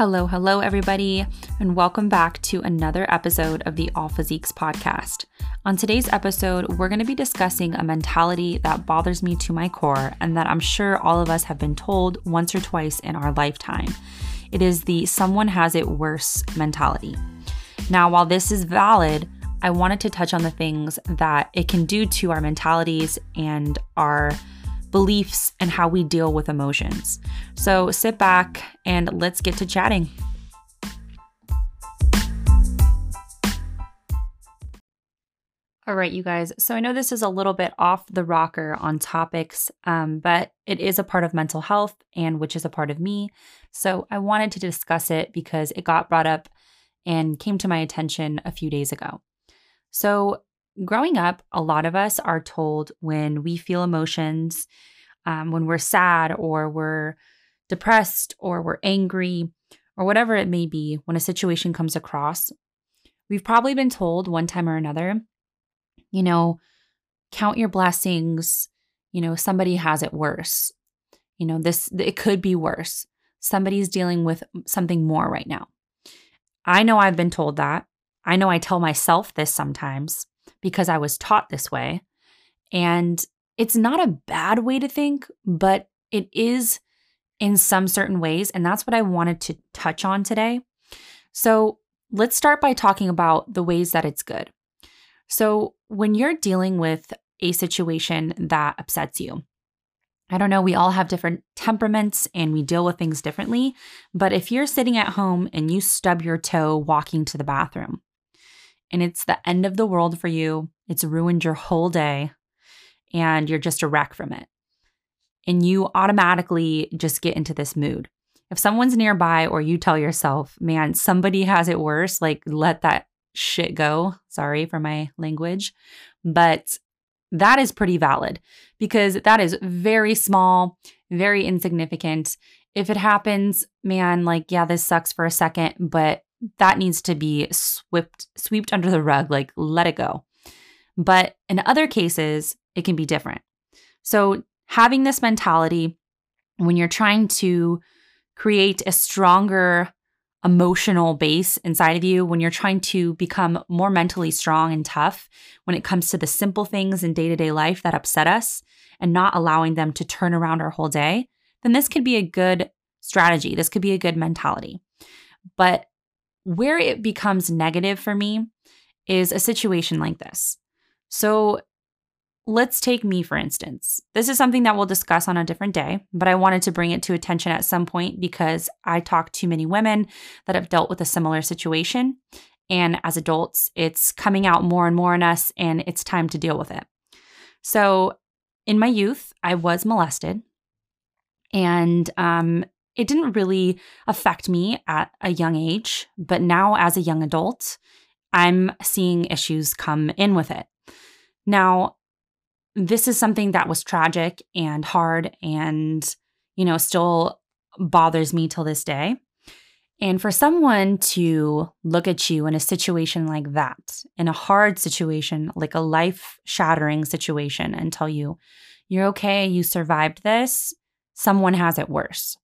Hello, hello, everybody, and welcome back to another episode of the All Physiques podcast. On today's episode, we're going to be discussing a mentality that bothers me to my core and that I'm sure all of us have been told once or twice in our lifetime. It is the someone has it worse mentality. Now, while this is valid, I wanted to touch on the things that it can do to our mentalities and our beliefs, and how we deal with emotions. So sit back and let's get to chatting. All right, you guys. So I know this is a little bit off the rocker on topics, um, but it is a part of mental health and which is a part of me. So I wanted to discuss it because it got brought up and came to my attention a few days ago. So growing up, a lot of us are told when we feel emotions, um, when we're sad or we're depressed or we're angry or whatever it may be, when a situation comes across, we've probably been told one time or another, you know, count your blessings. You know, somebody has it worse. You know, this, it could be worse. Somebody's dealing with something more right now. I know I've been told that. I know I tell myself this sometimes because I was taught this way. And it's not a bad way to think, but it is in some certain ways. And that's what I wanted to touch on today. So let's start by talking about the ways that it's good. So when you're dealing with a situation that upsets you, I don't know, we all have different temperaments and we deal with things differently. But if you're sitting at home and you stub your toe walking to the bathroom, and it's the end of the world for you. It's ruined your whole day and you're just a wreck from it. And you automatically just get into this mood. If someone's nearby or you tell yourself, man, somebody has it worse, like let that shit go. Sorry for my language. But that is pretty valid because that is very small, very insignificant. If it happens, man, like, yeah, this sucks for a second, but that needs to be swept swept under the rug like let it go. But in other cases it can be different. So having this mentality when you're trying to create a stronger emotional base inside of you when you're trying to become more mentally strong and tough when it comes to the simple things in day-to-day life that upset us and not allowing them to turn around our whole day then this could be a good strategy. This could be a good mentality. But where it becomes negative for me is a situation like this. So let's take me, for instance. This is something that we'll discuss on a different day, but I wanted to bring it to attention at some point because I talk to many women that have dealt with a similar situation. And as adults, it's coming out more and more in us, and it's time to deal with it. So, in my youth, I was molested. And um, it didn't really affect me at a young age, but now as a young adult, I'm seeing issues come in with it. Now, this is something that was tragic and hard and, you know, still bothers me till this day. And for someone to look at you in a situation like that, in a hard situation, like a life shattering situation, and tell you, you're okay, you survived this, someone has it worse.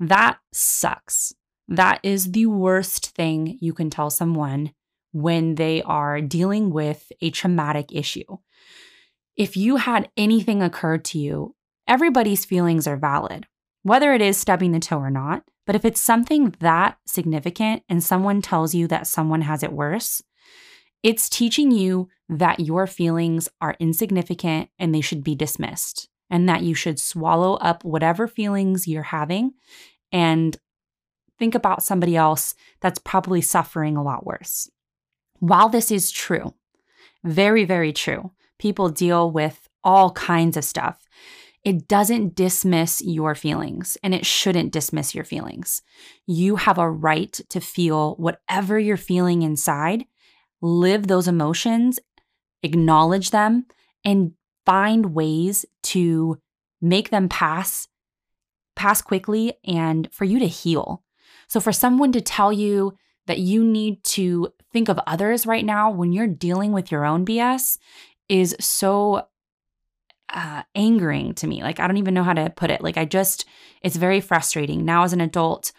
That sucks. That is the worst thing you can tell someone when they are dealing with a traumatic issue. If you had anything occur to you, everybody's feelings are valid, whether it is stubbing the toe or not. But if it's something that significant and someone tells you that someone has it worse, it's teaching you that your feelings are insignificant and they should be dismissed and that you should swallow up whatever feelings you're having and think about somebody else that's probably suffering a lot worse. While this is true, very, very true, people deal with all kinds of stuff. It doesn't dismiss your feelings and it shouldn't dismiss your feelings. You have a right to feel whatever you're feeling inside, live those emotions, acknowledge them, and find ways to make them pass pass quickly and for you to heal. So for someone to tell you that you need to think of others right now when you're dealing with your own BS is so uh, angering to me. Like, I don't even know how to put it. Like, I just, it's very frustrating. Now, as an adult,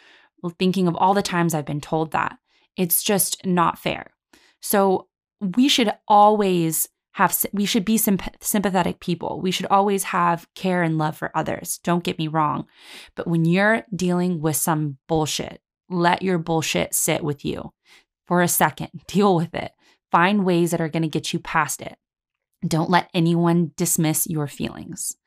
thinking of all the times I've been told that. It's just not fair. So we should always have, we should be sympathetic people. We should always have care and love for others. Don't get me wrong. But when you're dealing with some bullshit, let your bullshit sit with you for a second, deal with it. Find ways that are going to get you past it. Don't let anyone dismiss your feelings.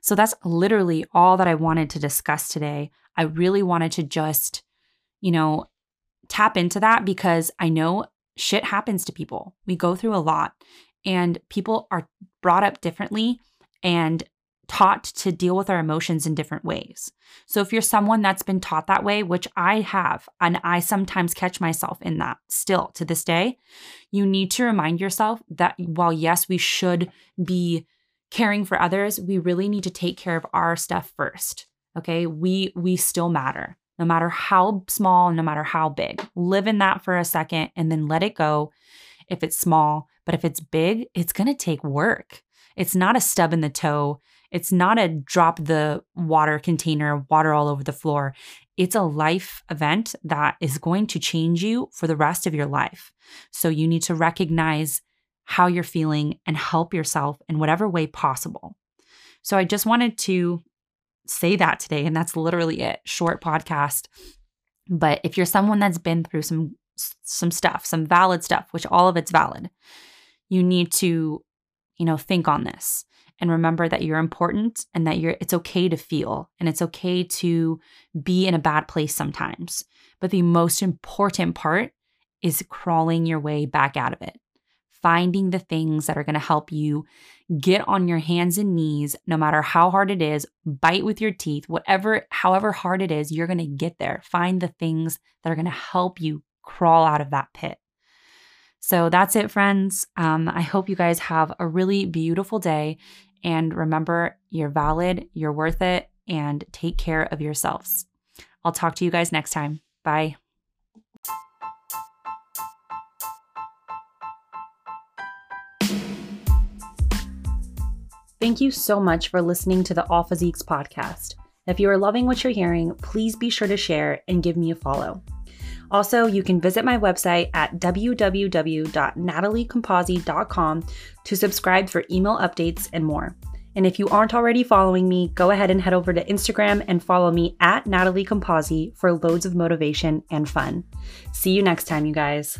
So that's literally all that I wanted to discuss today. I really wanted to just, you know, tap into that because I know shit happens to people. We go through a lot and people are brought up differently and taught to deal with our emotions in different ways. So if you're someone that's been taught that way, which I have, and I sometimes catch myself in that still to this day, you need to remind yourself that while yes, we should be caring for others, we really need to take care of our stuff first. Okay? We we still matter. No matter how small, no matter how big. Live in that for a second and then let it go if it's small, but if it's big, it's going to take work. It's not a stub in the toe it's not a drop the water container, water all over the floor. It's a life event that is going to change you for the rest of your life. So you need to recognize how you're feeling and help yourself in whatever way possible. So I just wanted to say that today, and that's literally it. Short podcast. But if you're someone that's been through some some stuff, some valid stuff, which all of it's valid, you need to, you know, think on this and remember that you're important and that you're it's okay to feel and it's okay to be in a bad place sometimes. But the most important part is crawling your way back out of it. Finding the things that are going to help you get on your hands and knees no matter how hard it is, bite with your teeth, whatever however hard it is, you're going to get there. Find the things that are going to help you crawl out of that pit. So that's it, friends. Um, I hope you guys have a really beautiful day. And remember, you're valid, you're worth it, and take care of yourselves. I'll talk to you guys next time. Bye. Thank you so much for listening to the All Physiques podcast. If you are loving what you're hearing, please be sure to share and give me a follow. Also, you can visit my website at www.nataliecompazzi.com to subscribe for email updates and more. And if you aren't already following me, go ahead and head over to Instagram and follow me at Natalie Compazzi for loads of motivation and fun. See you next time, you guys.